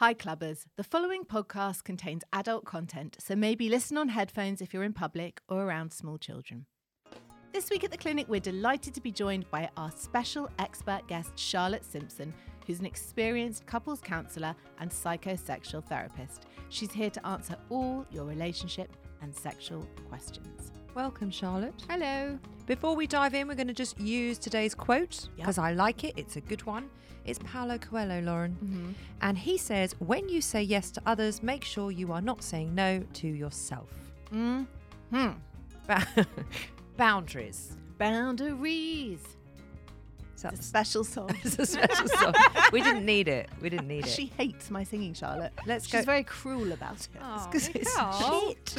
Hi, clubbers. The following podcast contains adult content, so maybe listen on headphones if you're in public or around small children. This week at the clinic, we're delighted to be joined by our special expert guest, Charlotte Simpson, who's an experienced couples counsellor and psychosexual therapist. She's here to answer all your relationship and sexual questions. Welcome, Charlotte. Hello. Before we dive in, we're going to just use today's quote Yep. because I like it. It's a good one. It's Paulo Coelho, Lauren. Mm-hmm. And he says, When you say yes to others, make sure you are not saying no to yourself. Hmm. Boundaries. Boundaries. So It's a special song. it's a special song. We didn't need it. We didn't need it. She hates my singing, Charlotte. Let's She's go. She's very cruel about it. It's 'cause it's shit.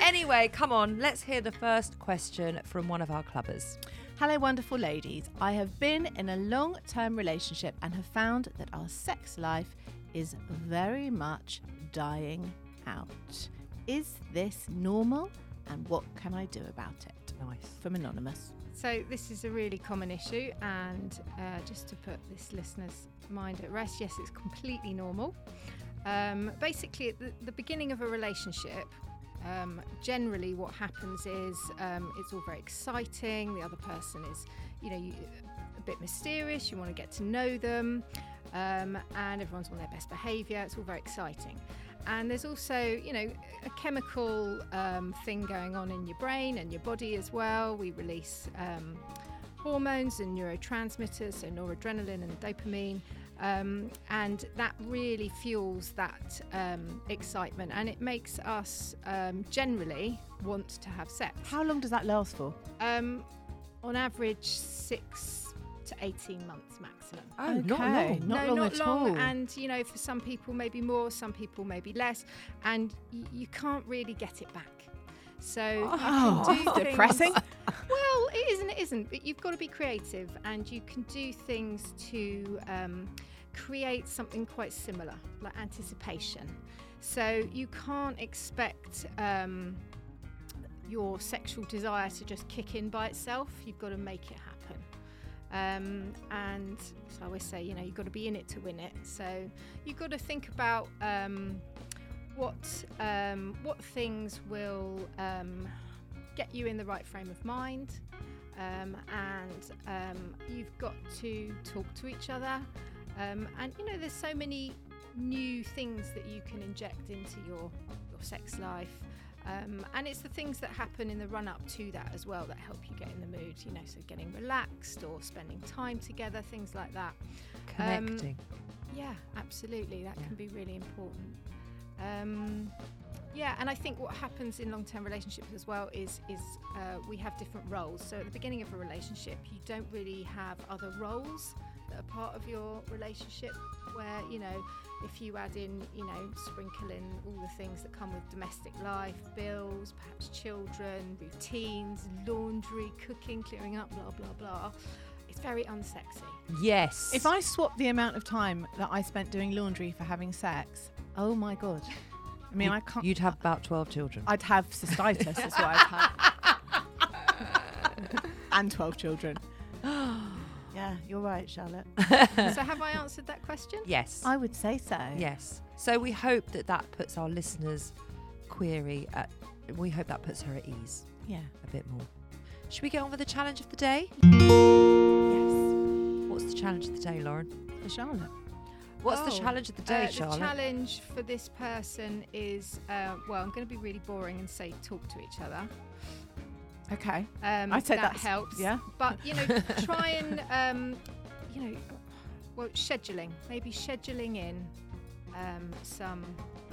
anyway, come on. Let's hear the first question from one of our clubbers. Hello, wonderful ladies. I have been in a long term relationship and have found that our sex life is very much dying out. Is this normal? And what can I do about it? Nice. From Anonymous. So this is a really common issue, and uh, just to put this listener's mind at rest, yes, it's completely normal. Um, basically, at the, the beginning of a relationship, um, generally what happens is um, it's all very exciting. The other person is, you know, you, a bit mysterious. You want to get to know them, um, and everyone's on their best behaviour. It's all very exciting. And there's also, you know, a chemical um, thing going on in your brain and your body as well. We release um, hormones and neurotransmitters, so noradrenaline and dopamine, um, and that really fuels that um, excitement, and it makes us um, generally want to have sex. How long does that last for? Um, on average, six to 18 months maximum. Oh, not Okay. long. Not no, long not at long. all. And you know, for some people, maybe more. Some people, maybe less. And y- you can't really get it back. So Oh, you can do things- depressing. well, it isn't. It isn't. But you've got to be creative, and you can do things to um, create something quite similar, like anticipation. So you can't expect. Um, your sexual desire to just kick in by itself, you've got to make it happen. Um, and so I always say, you know, you've got to be in it to win it. So you've got to think about um, what um, what things will um, get you in the right frame of mind, um, and um, you've got to talk to each other. And you know, there's so many new things that you can inject into your your sex life. Um, and it's the things that happen in the run up to that as well that help you get in the mood, you know, so getting relaxed or spending time together, things like that. Um, Connecting. Yeah, absolutely. That Yeah. can be really important. Um, yeah, and I think what happens in long-term relationships as well is is uh, we have different roles. So at the beginning of a relationship, you don't really have other roles that are part of your relationship. Where you know, if you add in, you know, sprinkle in all the things that come with domestic life, bills, perhaps children, routines, laundry, cooking, clearing up, blah blah blah. It's very unsexy. yes. If I swap the amount of time that I spent doing laundry for having sex, oh my god. I mean, You- I can't. You'd have about 12 children. I'd have cystitis, is what I'd have. and 12 children. yeah, you're right, Charlotte. so have I answered that question? yes. I would say so. Yes. So we hope that that puts our listeners' query at. We hope that puts her at ease Yeah. a bit more. Should we get on with the challenge of the day? Yes. What's the challenge of the day, Lauren? For Charlotte. What's the Oh, challenge of the day, Uh, Charlotte? The challenge for this person is, uh, well, I'm going to be really boring and say talk to each other. Okay. Um, I'd say that helps. yeah. But you know, try and um, you know, well, scheduling. Maybe scheduling in um, some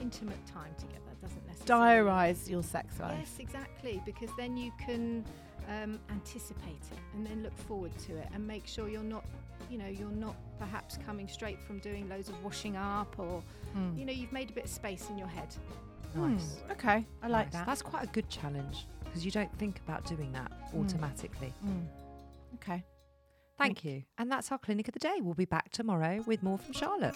intimate time together doesn't necessarily. Diarise your sex life. Yes, exactly. Because then you can um, anticipate it and then look forward to it and make sure you're not, you know, you're not perhaps coming straight from doing loads of washing up or, Mm. you know, you've made a bit of space in your head. Nice. Mm, Okay. I like Nice. that. That's quite a good challenge because you don't think about doing that Mm. automatically. Mm. Okay. Thank you. And that's our clinic of the day. We'll be back tomorrow with more from Charlotte.